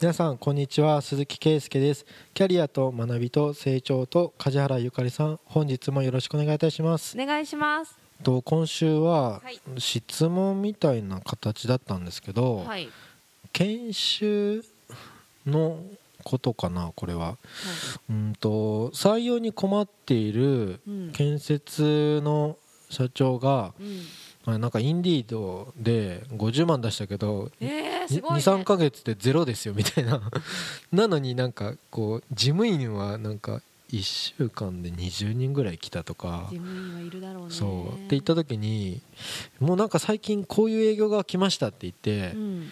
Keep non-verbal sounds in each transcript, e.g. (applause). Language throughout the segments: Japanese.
皆さんこんにちは。鈴木圭介です。キャリアと学びと成長と梶原ゆかりさん。本日もよろしくお願いいたします。お願いします。と今週ははい。質問みたいな形だったんですけど、はい、研修のことかなこれは。うんと採用に困っているうん。建設の社長がうん、まあなんかインディードで50万出したけどえー、ね、23か月でゼロですよみたいな。(laughs) なのになんかこう事務員はなんか1週間で20人ぐらい来たとか。事務員はいるだろうね。そう。って言った時にもうなんか最近こういう営業が来ましたって言ってうん。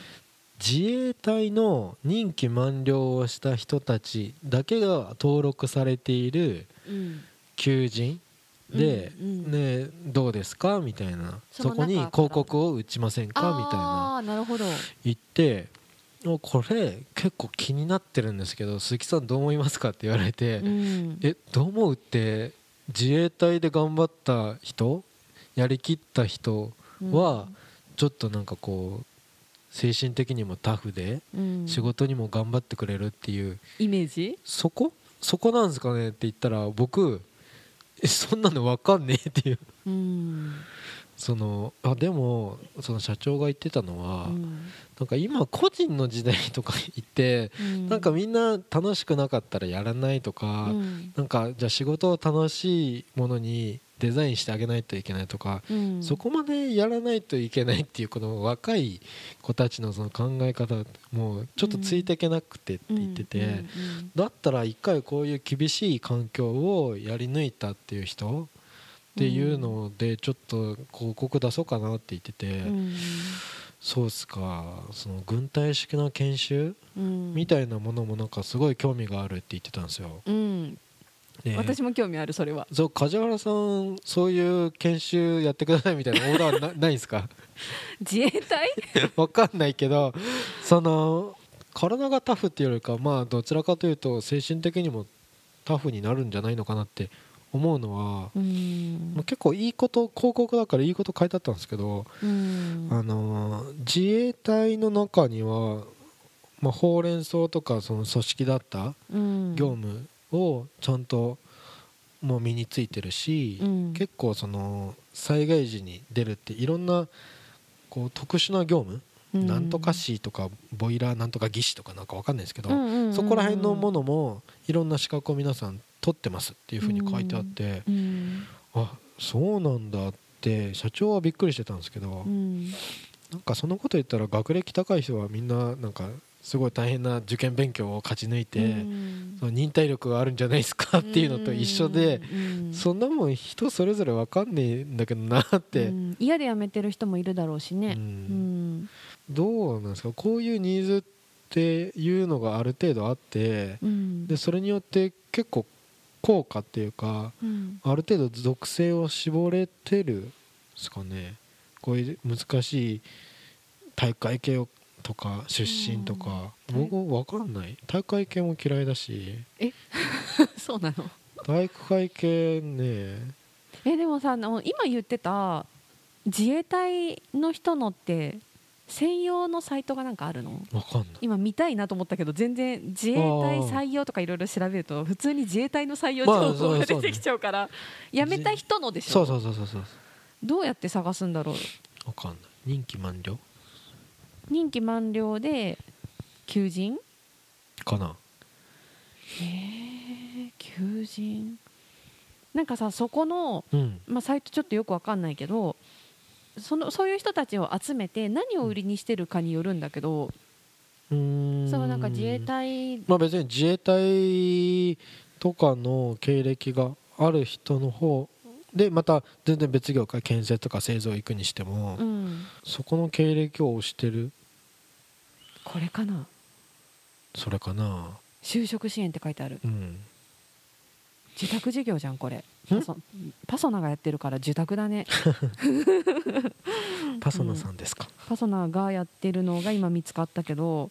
自衛隊の任期満了をした人たちだけが登録されているうん。求人で、ね、どうですか？みたいな。そこに広告を打ちませんか？みたいな。なるほど。言っておこれ結構気になってるんですけど鈴木さんどう思いますかって言われて、うん。えどう思うって自衛隊で頑張った人やりきった人はちょっとなんかこう精神的にもタフでうん。仕事にも頑張ってくれるっていう。イメージ？そこ？そこなんですかねって言ったら僕えそんなの分かんねえっていう。うん。そのあでもその社長が言ってたのは、うん。なんか今個人の時代とか (laughs) 言ってうん。なんかみんな楽しくなかったらやらないとか、うん。なんかじゃあ仕事を楽しいものにデザインしてあげないといけないとか、うん。そこまでやらないといけないっていうこの若い子たちのその考え方もうちょっとついていけなくてって言ってて、だったら一回こういう厳しい環境をやり抜いたっていう人っていうのでちょっと広告出そうかなって言ってて、うん。そうっすかその軍隊式な研修うん。みたいなものもなんかすごい興味があるって言ってたんですよ。うんで私も興味あるそれは。そう梶原さんそういう研修やってくださいみたいなオーダーなないんですか？(laughs) 自衛隊？(laughs) わかんないけどその体がタフっていうよりかまあどちらかというと精神的にもタフになるんじゃないのかなって思うのは、う結構いいこと広告だからいいこと書いてあったんですけど、うん。あの自衛隊の中には、まあ、ほうれん草とかその組織だったうん。業務をちゃんともう身についてるし、うん。結構その災害時に出るっていろんなこう特殊な業務、うん。なんとか士とかボイラーなんとか技師とかなんかわかんないですけど、そこら辺のものもいろんな資格を皆さん取ってますっていうふうに書いてあって、うん。あそうなんだって社長はびっくりしてたんですけど、うん。なんかそのこと言ったら学歴高い人はみんななんかすごい大変な受験勉強を勝ち抜いて、うん。その忍耐力があるんじゃないですかっていうのと一緒で、うん。そんなもん人それぞれ分かんねえんだけどなって、うん。嫌で辞めてる人もいるだろうしね。どうなんですか？こういうニーズっていうのがある程度あってうん。でそれによって結構効果っていうかうん。ある程度属性を絞れてるんですかね。こういう難しい大会系をとか出身とか、うん。僕分かんない。大会系も嫌いだし。(laughs) そうなの？体育会系ね。えでもさあの今言ってた自衛隊の人のって専用のサイトがなんかあるの？分かんない。今見たいなと思ったけど全然自衛隊採用とかいろいろ調べると普通に自衛隊の採用まあ情報が出てきちゃうから辞めた人のでしょ？そうそうそうそうそう。どうやって探すんだろう？分かんない。任期満了？任期満了で求人？かな。えー、求人。なんかさそこの、うん。まあ、サイトちょっとよくわかんないけどそのそういう人たちを集めて何を売りにしてるかによるんだけど、うーん。そうなんか自衛隊まあ別に自衛隊とかの経歴がある人の方でまた全然別業界建設とか製造行くにしても、うん。そこの経歴を推してるこれかな？それかな？就職支援って書いてある。うん。自宅事業じゃんこれ。パソパソナがやってるから受託だね。(laughs) パソナさんですか、パソナがやってるのが今見つかったけど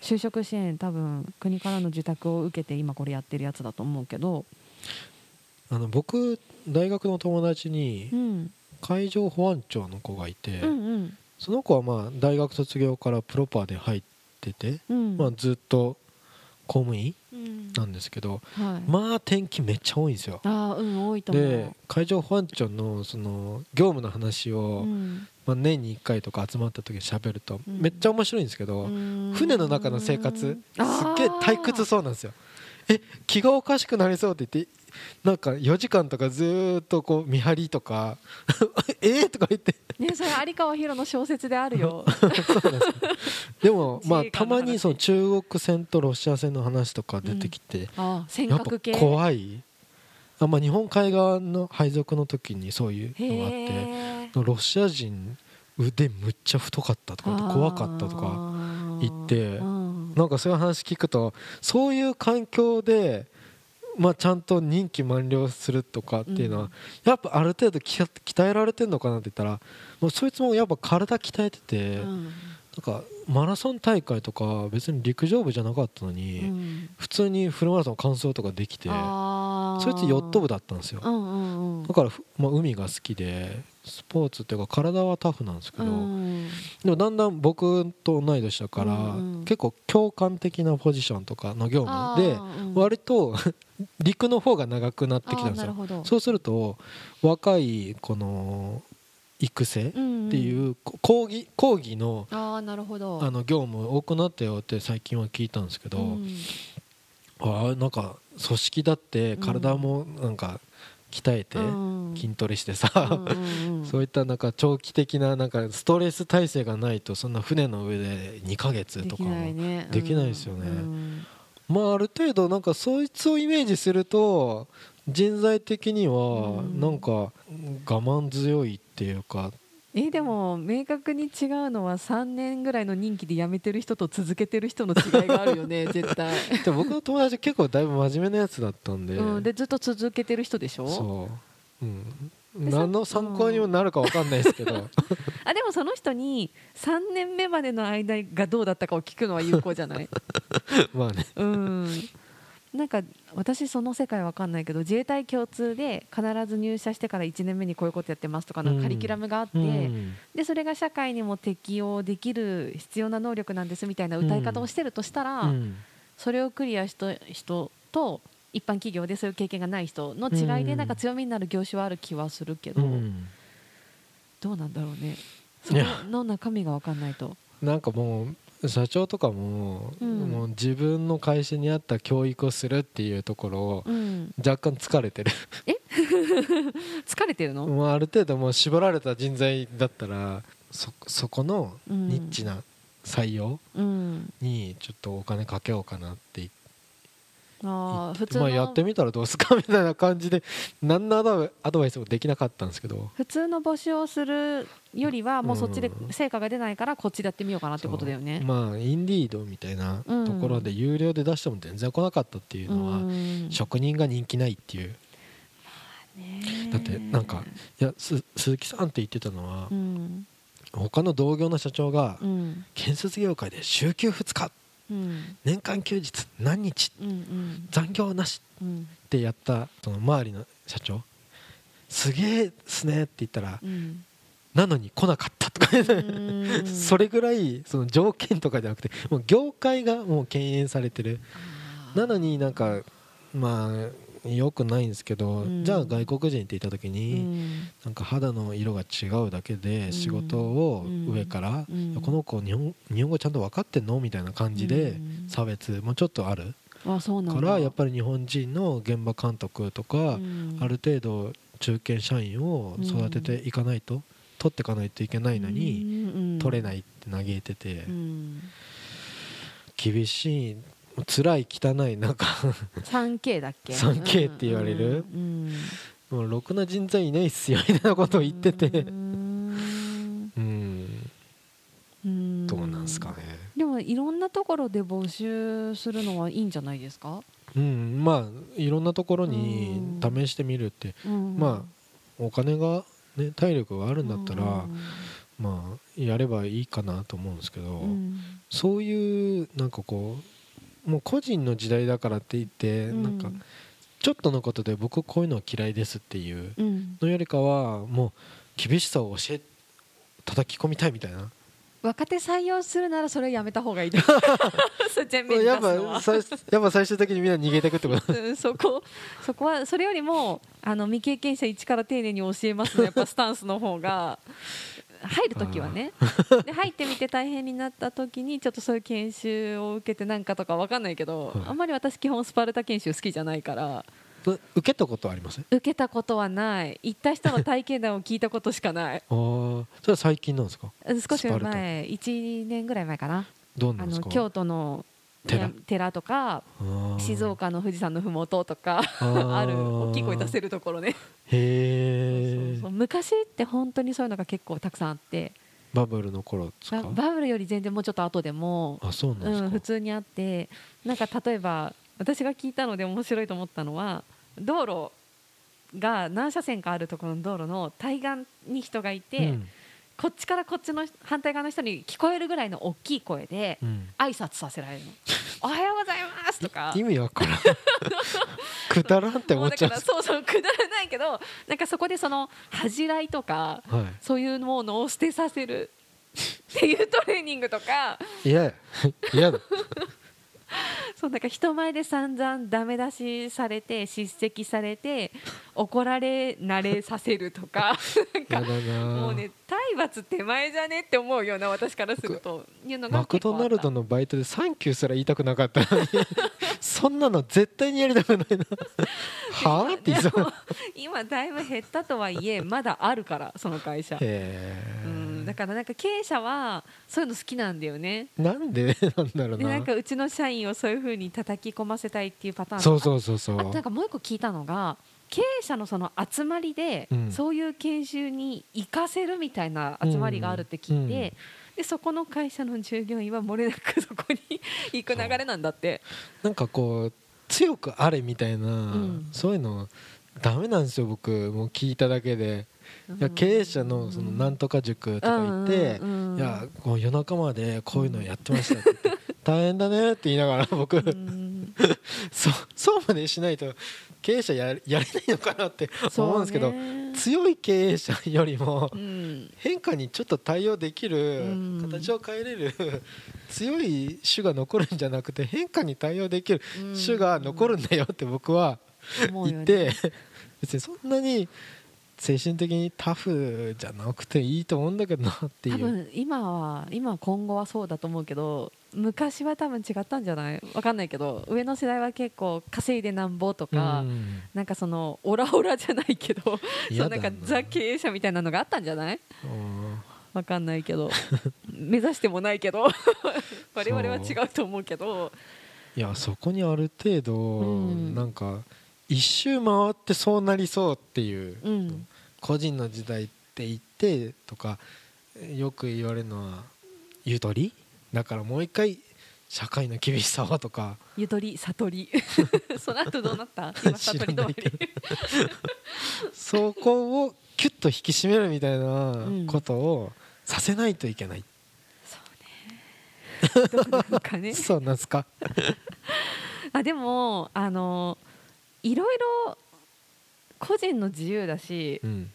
就職支援多分国からの受託を受けて今これやってるやつだと思うけど。あの僕大学の友達にうん。海上保安庁の子がいて、うんうん。その子はまあ大学卒業からプロパーで入ってて、うん。まあ、ずっと公務員うん。なんですけどはい。まあ天気めっちゃ多いんですよ。あーうん多いとで海上保安庁のその業務の話を、うん。まあ、年に1回とか集まった時に喋るとうん。めっちゃ面白いんですけど、船の中の生活すっげえ退屈そうなんですよえ気がおかしくなりそうって言ってなんか4時間とかずーっとこう見張りとか (laughs) えーとか言って。ねそれ有川博の小説であるよ。(laughs) ですよでもまあたまにその中国船とロシア船の話とか出てきて、あ尖やっぱ閣系怖い。あ、まあ、日本海側の配属の時にそういうのがあってへロシア人腕むっちゃ太かったとか怖かったとか言ってうんなんかそういう話聞くとそういう環境で、まあ、ちゃんと任期満了するとかっていうのは、うん。やっぱある程度き鍛えられてるのかなって言ったらもうそいつもやっぱ体鍛えてて、うん。なんかマラソン大会とか別に陸上部じゃなかったのに、うん。普通にフルマラソン完走とかできてそいつヨット部だったんですよ。うんうんうんだからふ、まあ、海が好きでスポーツっていうか体はタフなんですけど、うん。でもだんだん僕と同い年だから、うんうん。結構共感的なポジションとかの業務で割と (laughs) 陸の方が長くなってきたんですよ。そうすると若いこの育成っていうこ講義講義のあの業務多くなったよって最近は聞いたんですけど、うんああなんか組織だって体もなんか鍛えてうん。筋トレしてさ、(laughs) そういったなんか長期的ななんかストレス耐性がないとそんな船の上で2ヶ月とかないね。できないですよね。うんまあある程度なんかそいつをイメージすると人材的にはうんなんか我慢強いっていうかえでも明確に違うのは3年ぐらいの任期で辞めてる人と続けてる人の違いがあるよね (laughs) 絶対、でも僕の友達結構だいぶ真面目なやつだったんで。うん、でずっと続けてる人でしょ？そう、うん、何の参考にもなるか分かんないですけど。(laughs) あでもその人に3年目までの間がどうだったかを聞くのは有効じゃない？(laughs) まあね。うん。なんか私その世界わかんないけど自衛隊共通で必ず入社してから1年目にこういうことやってますとかのうん。カリキュラムがあって、うん。でそれが社会にも適応できる必要な能力なんですみたいな歌い方をしてるとしたら、うん。それをクリアした人と一般企業でそういう経験がない人の違いでうん。なんか強みになる業種はある気はするけど、うん。どうなんだろうね。その中身が分かんないと。なんかもう社長とかも,、うん。もう自分の会社に合った教育をするっていうところをうん、若干疲れてる。(laughs) 疲れてるの、もうある程度もう絞られた人材だったらそそこのニッチな採用うん、にちょっとお金かけようかなって言ってあー普通の、まあ、やってみたらどうすかみたいな感じで何のアドバイアドバイスもできなかったんですけど。普通の募集をするよりはもうそっちでうん成果が出ないからこっちでやってみようかなってことだよね。そう。まあインディードみたいなところで有料で出しても全然来なかったっていうのは、うん職人が人気ないっていう。だってなんかいやす鈴木さんって言ってたのは、うん。他の同業の社長がうん。建設業界で週休2日うん。年間休日何日？うんうん。残業なしうんってやったその周りの社長。すげえっすねって言ったらうん。なのに来なかったとか。それぐらいその条件とかじゃなくてもう業界がもう敬遠されてる。なのになんかまあよくないんですけど、うん。じゃあ外国人って言った時うに、ん。なんか肌の色が違うだけうん。で仕事を上から、うん。この子日本日本語ちゃんと分かってんのみたいな感じでうん。差別もちょっとある。あそうなんだ。からやっぱり日本人の現場監督とか、うん。ある程度中堅社員を育てていかないと、取っていかないといけないのに、うん。取れないって嘆いてて、うん。厳しい辛い汚いなんか。3K だっけ？3K って言われる？うんもうろくな人材いないっすよみたいなことを言ってて。うん。どうなんすかね。でもいろんなところで募集するのはいいんじゃないですか、うんまあいろんなところに試してみるって。うん。まあお金がね体力があるんだったらまあやればいいかなと思うんですけどうん。そういうなんかこうもう個人の時代だからって言ってうん。なんかちょっとのことで僕こういうの嫌いですっていううん。のよりかはもう厳しさを教え叩き込みたいみたいな。若手採用するならそれやめた方がいい (laughs) やっぱ最終的にみんな逃げてくってこと？(laughs) うんそこそこはそれよりもあの未経験者一から丁寧に教えますのやっぱスタンスの方が入る時はね。で入ってみて大変になった時にちょっとそういう研修を受けてなんかとかわかんないけど、はいあんまり私基本スパルタ研修好きじゃないから。受けたことあります受けたことはない。行った人の体験談を聞いたことしかない。ああそれは最近なんですか？少し前。1年ぐらい前かな。あどうなんですか？の京都の寺。寺とか静岡の富士山のふもととか (laughs) ある大きい声出せるところね。へえ昔って本当にそういうのが結構たくさんあって。バブルの頃ですか？ババブルより全然もうちょっと後でも、あそうなんうん、普通にあってなんか例えば私が聞いたので面白いと思ったのは道路が何車線かあるところの道路の対岸に人がいて、うんこっちからこっちの反対側の人に聞こえるぐらいの大きい声でうん。挨拶させられるの「おはようございます」とか。(laughs) 意味わからん。(laughs) くだらんって思っちゃう。そうそうくだらないけどなんかそこでその恥じらいとかはそういうものを捨てさせる。っていうトレーニングとか。い嫌や嫌だ (laughs) そうなんか人前で散々ダメ出しされて叱責されて怒られ慣れさせるとか (laughs) なんかな。もうね体罰手前じゃねって思うような私からするというのがマクドナルドののバイトで「サンキュー」すら言いたくなかったのに (laughs) そんなの絶対にやりたくないな。はあって言いそう。今だいぶ減ったとはいえまだあるからその会社、へうん、だえからなんか経営者はそういうの好きなんだよね。なんで？(laughs) なんだろうでななんかうちの社員をそういうふうに叩き込ませたいっていうパターンそうそうそうそう。あとなんかもう一個聞いたのが経営者のその集まりで、うん。そういう研修に行かせるみたいな集まりがあるって聞いて、うん。でそこの会社の従業員は漏れなくそこに行く流れなんだって。なんかこう強くあれみたいな、ん。そういうのダメなんですよ僕。もう聞いただけでいや経営者のそのなんとか塾とか行って、いやこう夜中までこういうのやってましたって言って (laughs) 大変だねって言いながら僕、うん。(laughs) そうそうまでしないと経営者ややれないのかなって思うんですけど、強い経営者よりもうん。変化にちょっと対応できる、うん。形を変えれる強い種が残るんじゃなくて変化に対応できる種が残るんだよって僕は言って、別にそんなに精神的にタフじゃなくていいと思うんだけどなっていう。多分今は今今後はそうだと思うけど昔は多分違ったんじゃない？わかんないけど上の世代は結構稼いでなんぼとか、うん。なんかそのオラオラじゃないけどそうな。なんかザ経営者みたいなのがあったんじゃない？うん。わかんないけど (laughs) 目指してもないけど (laughs) 我々は違うと思うけど。いやそこにある程度、うん。なんか一周回ってそうなりそうっていう、うん。個人の時代って言ってとかよく言われるのはゆとり？だからもう一回社会の厳しさはとか。ゆとり悟り。(laughs) その後どうなった？今悟り通り。そこをキュッと引き締めるみたいなことをさせないといけない、そうね。どうなのかね。(laughs) そうなんですか？(laughs) あでもあのいろいろ個人の自由だしうん。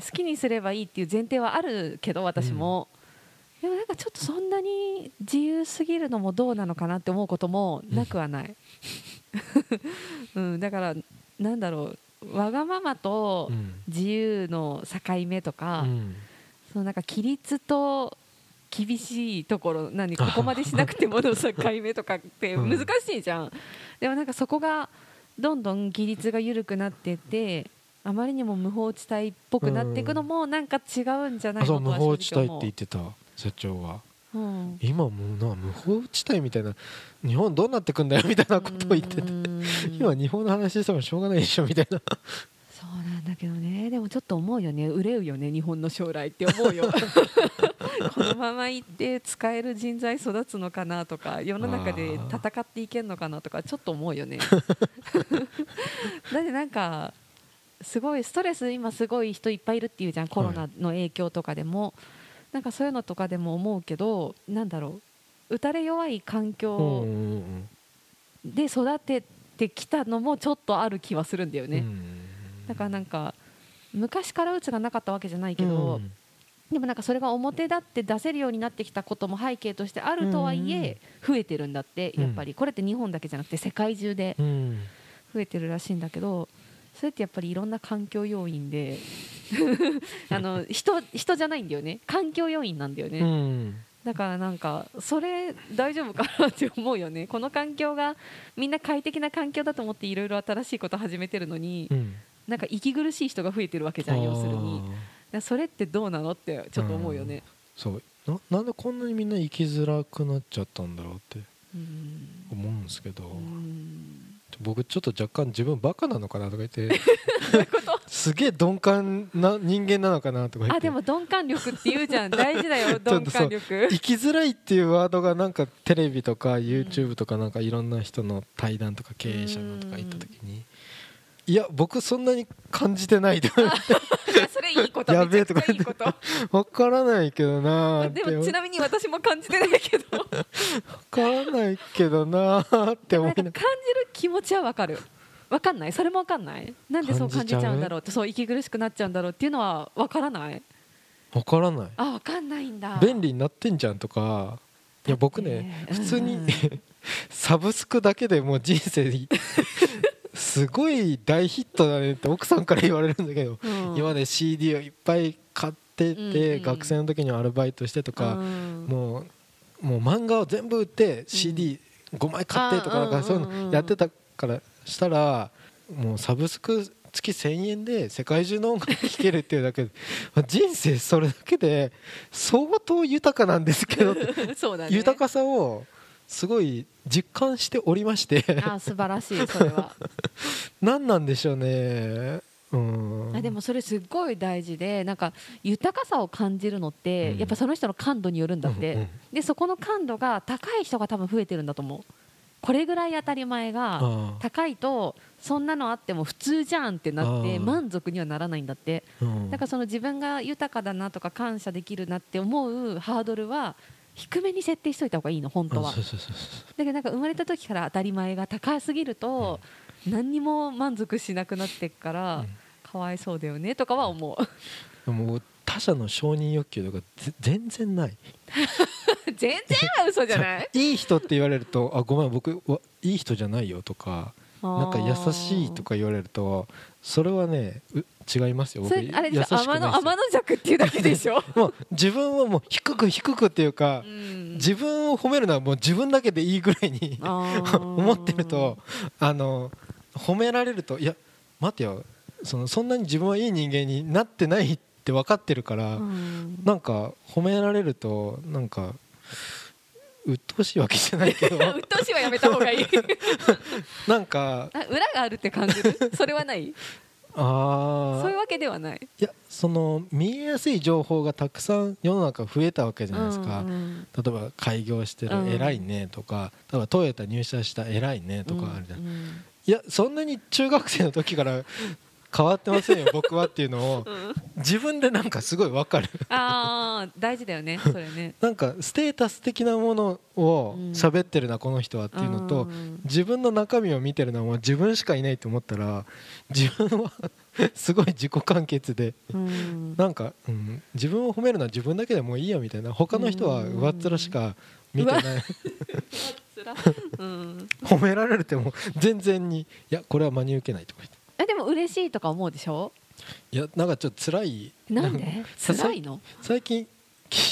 好きにすればいいっていう前提はあるけど私も、でもなんかちょっとそんなに自由すぎるのもどうなのかなって思うこともなくはない、(laughs) うん、だからなんだろう。わがままとうん。自由の境目とか、うん。そのなんか規律と厳しいところ何ここまでしなくてもの境目とかって (laughs) うん。難しいじゃん、でもなんかそこがどんどん規律が緩くなっていってあまりにも無法地帯っぽくなっていくのもなんか違うんじゃないあそう無法地帯って言ってた社長がうん。今もうな無法地帯みたいな日本どうなってくんだよみたいなことを言っててうん。今日本の話してもしょうがないでしょみたいななんだけどね。でもちょっと思うよね。憂うよね。日本の将来って思うよ。(laughs) このままいって使える人材育つのかなとか世の中で戦っていけるのかなとかちょっと思うよね。(laughs) だってなんかすごいストレス今すごい人いっぱいいるっていうじゃん。コロナの影響とかでも、なんかそういうのとかでも思うけどなんだろう。打たれ弱い環うん境うんで育ててきたのもちょっとある気はするんだよね、うんだからなんか昔からうつがなかったわけじゃないけど、うん。でもなんかそれが表立って出せるようになってきたことも背景としてあるとはいえ増えてるんだってやっぱり。これって日本だけじゃなくて世界中でうん。増えてるらしいんだけどそれってやっぱりいろんな環境要因で (laughs) あの人人じゃないんだよね。環境要因なんだよね、うん。だからなんかそれ大丈夫かなって思うよね。この環境がみんな快適な環境だと思っていろいろ新しいこと始めてるのにうんなんか息苦しい人が増えてるわけじゃん要するに。それってどうなのってちょっと思うよね。そう。ななんでこんなにみんな生きづらくなっちゃったんだろうってうん。思うんですけど、うん。僕ちょっと若干自分バカなのかなとか言って。すげえ鈍感な人間なのかなとか言って。あでも鈍感力って言うじゃん。大事だよ (laughs) 鈍感力。生きづらいっていうワードがなんかテレビとか YouTube とかなんかいろんな人の対談とか経営者のとか言った時にいや僕そんなに感じてないと。(laughs) それいいこと。やべえめちゃくちゃいいこと。わからないけどなでもちなみに私も感じてないけど。わからないけどなーって思いな感じる気持ちはわかる。わかんない？それもわかんない？なんでそう感じちゃうんだろうってそう息苦しくなっちゃうんだろうっていうのはわからない？わからない。あわかんないんだ。便利になってんじゃんとか。いや僕ね普通にうん。サブスクだけでもう人生にすごい大ヒットだねって奥さんから言われるんだけど、うん。今まで CD をいっぱい買ってて、学生の時にアルバイトしてとか、うん。もうもう漫画を全部売って CD5 枚買ってとかあなんかそういうのやってたからしたらもうサブスク月1000円で世界中の音楽聴けるっていうだけで (laughs) 人生それだけで相当豊かなんですけど (laughs) そうだね。豊かさをすごい実感しておりまして。あ素晴らしいそれは。(laughs) 何なんでしょうね。うん。あでもそれすっごい大事でなんか豊かさを感じるのって、うん。やっぱその人の感度によるんだって、うんうんでそこの感度が高い人が多分増えてるんだと思う。これぐらい当たり前があ高いとそんなのあっても普通じゃんってなって満足にはならないんだって。だからその自分が豊かだなとか感謝できるなって思うハードルは低めに設定しといた方がいいの本当は。だけどなんか生まれた時から当たり前が高すぎると何にも満足しなくなってっから、うん。かわいそうだよねとかは思う。でも他者の承認欲求とかぜ全然ない。(laughs) 全然は嘘じゃない？(laughs) いい人って言われるとあごめん僕はいい人じゃないよとかなんか優しいとか言われるとそれはねう違いますよ。僕あれでし天の天の弱っていうだけでしょ、(laughs) もう自分はもう低く低くっていうかう、ん。自分を褒めるのはもう自分だけでいいぐらいに (laughs) 思ってるとあの褒められるといや待てよ。そのそんなに自分はいい人間になってないって分かってるから、うん。なんか褒められるとなんか鬱陶しいわけじゃないけど。(laughs) 鬱陶しいはやめた方がいい。(laughs) なんか。あ裏があるって感じる？(laughs) それはない？ああそういうわけではない。いやその見えやすい情報がたくさん世の中増えたわけじゃないですか、うんうん例えば開業してるうん。偉いねとか、例えばトヨタ入社した偉いねとかあるじゃん、うんうん。いやそんなに中学生の時から変わってませんよ (laughs) 僕はっていうのを。うん。自分でなんかすごい分かる。ああ大事だよね (laughs) それね。なんかステータス的なものをうん。喋ってるなこの人はっていうのとん。自分の中身を見てるのはもう自分しかいないと思ったら自分はすごい自己完結でうん。なんか、うん、自分を褒めるのは自分だけでもういいよみたいな他の人は上っ面しか見てない。う (laughs) ん。褒められても全然にいやこれは真に受けないとか言ってえでも嬉しいとか思うでしょ？いやなんかちょっと辛い。かなんで？さ辛いの？最近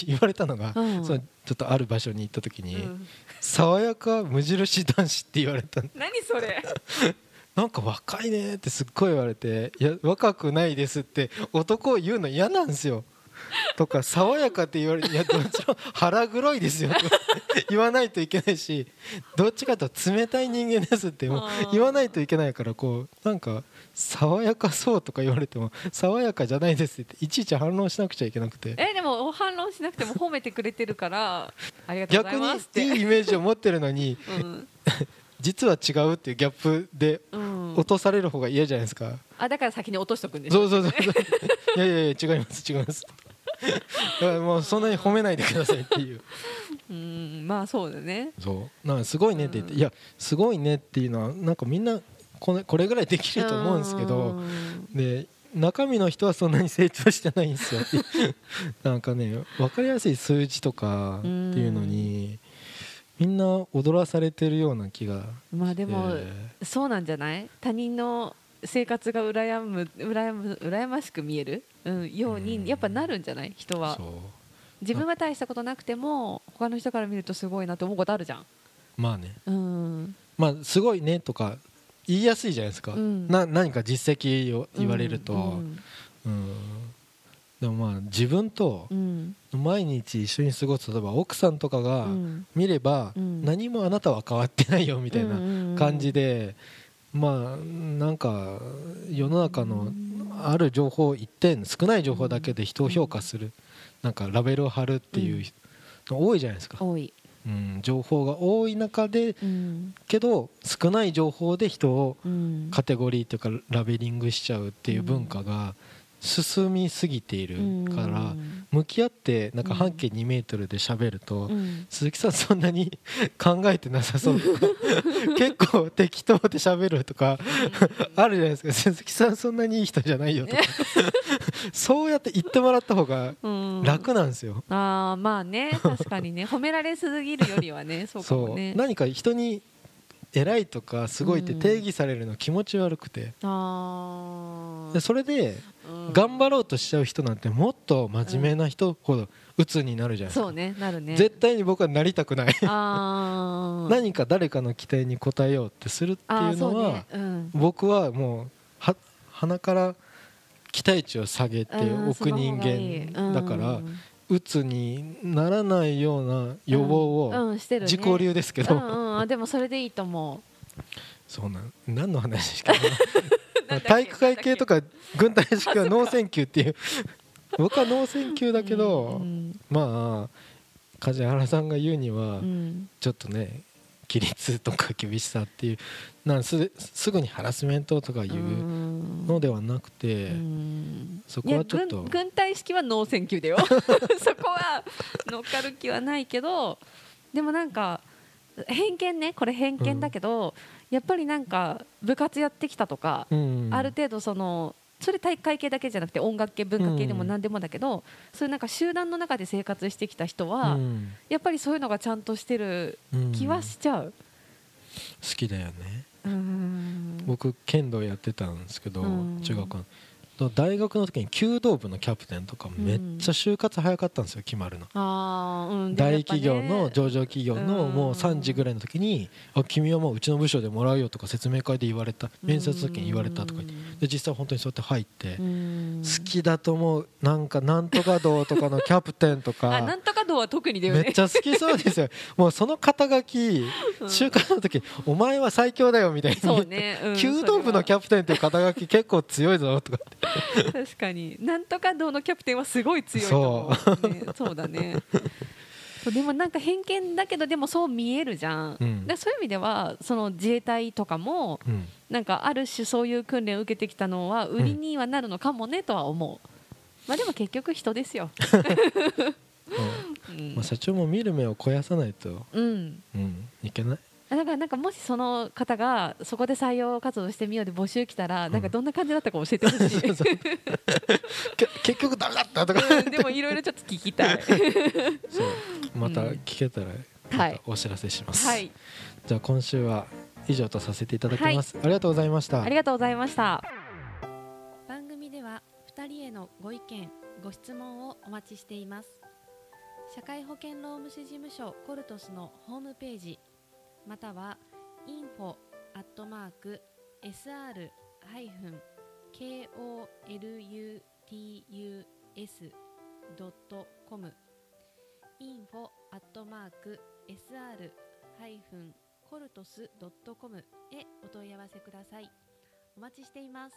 言われたのが、うん。そのちょっとある場所に行った時に、うん。爽やか無印男子って言われた何それ？(laughs) なんか若いねってすっごい言われていや若くないですって男を言うの嫌なんですよ。とか爽やかって言われいやどっちも腹黒いですよとか言わないといけないしどっちかというと冷たい人間ですっても言わないといけないからこうなんか爽やかそうとか言われても爽やかじゃないですっていちいち反論しなくちゃいけなくて。えでも反論しなくても褒めてくれてるからありがとうござ逆にいますって。いいイメージを持ってるのにうん実は違うっていうギャップでうん。落とされる方が嫌じゃないですか、あだから先に落としとくんでしょ。そうそうそうそう。(laughs) いやいやいや違います違います。だからもうそんなに褒めないでくださいっていう。(laughs) うんまあそうだね。そう。なんかすごいねって言って、うんいやすごいねっていうのはなんかみんなこれこれぐらいできると思うんですけどうん。で中身の人はそんなに成長してないんですよ (laughs) なんかね分かりやすい数字とかっていうのにみんな踊らされてるような気がまあでも、えそうなんじゃない？他人の生活が羨む羨む羨ましく見える、うん、よううん。にやっぱなるんじゃない？人は。自分は大したことなくても他の人から見るとすごいなって思うことあるじゃん。まあね。うん。まあすごいねとか言いやすいじゃないですか、うん。な何か実績を言われると、うん。うん。でもまあ自分とうん。毎日一緒に過ごす例えば奥さんとかがうん。見ればうん。何もあなたは変わってないよみたいな感じでまあなんか世の中のある情報一点少ない情報だけで人を評価する。なんかラベルを貼るっていうの多いじゃないですか、多い、うん、情報が多い中でうんけど少ない情報で人をうん。カテゴリーというかラベリングしちゃうっていう文化が進みすぎているから向き合ってなんか半径2メートルで喋るとうん。鈴木さんそんなに (laughs) 考えてなさそうとか (laughs) 結構適当で喋るとかあるじゃないですか。鈴木さんそんなにいい人じゃないよとか。(laughs) そうやって言ってもらった方がうん。楽なんですよ。ああまあね。確かにね。褒められすぎるよりはね。そうかもね。何か人に偉いとかすごいって定義されるの気持ち悪くて。ああでそれでうん頑張ろうとしちゃう人なんてもっと真面目な人ほど鬱になるじゃないですか、そうねなるね。絶対に僕はなりたくない。(laughs) 何か誰かの期待に応えようってするっていうのはね。うん。僕はもうハナから期待値を下げてうんおく人間だからうん。鬱にならないような予防を自己流ですけど、うんうん。あでもそれでいいと思そうなん何の話ですか？(laughs) 体育会系とか軍隊式は no thank you っていう。(laughs) 僕は no thank you だけど、うん。まあ梶原さんが言うには、うん。ちょっとね規律とか厳しさっていうなんすすぐにハラスメントとかいううん。のではなくて、うん。そこはちょっと軍軍隊式は no thank you だよ。(laughs) そこは乗っかる気はないけどでもなんか偏見ねこれ偏見だけど、やっぱりなんか部活やってきたとか、うん。ある程度そのそれ体育会系だけじゃなくて音楽系文化系でもうん何でもだけど、そういうなんか集団の中で生活してきた人は、うん。やっぱりそういうのがちゃんとしてるうん。気はしちゃう。好きだよね。うん。僕剣道やってたんですけど、うん。中学校の大学の時に弓道部のキャプテンとかめっちゃ就活早かったんですよ決まるの。うん。大企業の上場企業のうん。もう3時ぐらいの時に「あ君はもううちの部署でもらうよ」とか説明会で言われた面接の時に言われたとか言ってで実際本当にそうやって入ってうん。好きだと思うなんかなんとか道とかのキャプテンと (laughs) あなかんとか道は特にだよね。めっちゃ好きそうですよ。(laughs) もうその肩書き就活の時「お前は最強だよ」みたいに。そうね、うん。弓道部のキャプテンっていう肩書き結構強いぞとかって (laughs) 確かに。なんとか道のキャプテンはすごい強いと思う。ね。そうだね。そうでもなんか偏見だけどでもそう見えるじゃん、うん。でそういう意味ではその自衛隊とかもうん。なんかある種そういう訓練を受けてきたのは売りにはなるのかもねとは思う、まあでも結局人ですよ、(laughs) うん。まあ、社長も見る目を肥やさないと、うん、うん、いけない？だからなんかもしその方がそこで採用活動してみようで募集来たら、なんかどんな感じだったか教えてほしい。(laughs) そうそう。け結局ダメだったとか。うんでもいろいろちょっと聞きたい。(laughs) そう。また聞けたらはい。またお知らせします、はい。じゃあ今週は以上とさせていただきます、ありがとうございました。ありがとうございました。番組では2人へのご意見ご質問をお待ちしています。社会保険労務士事務所コルトスのホームページまたは info アットマーク sr ハイフン koluts.com info アットマーク sr ハイフンコルトス .com へお問い合わせください。お待ちしています。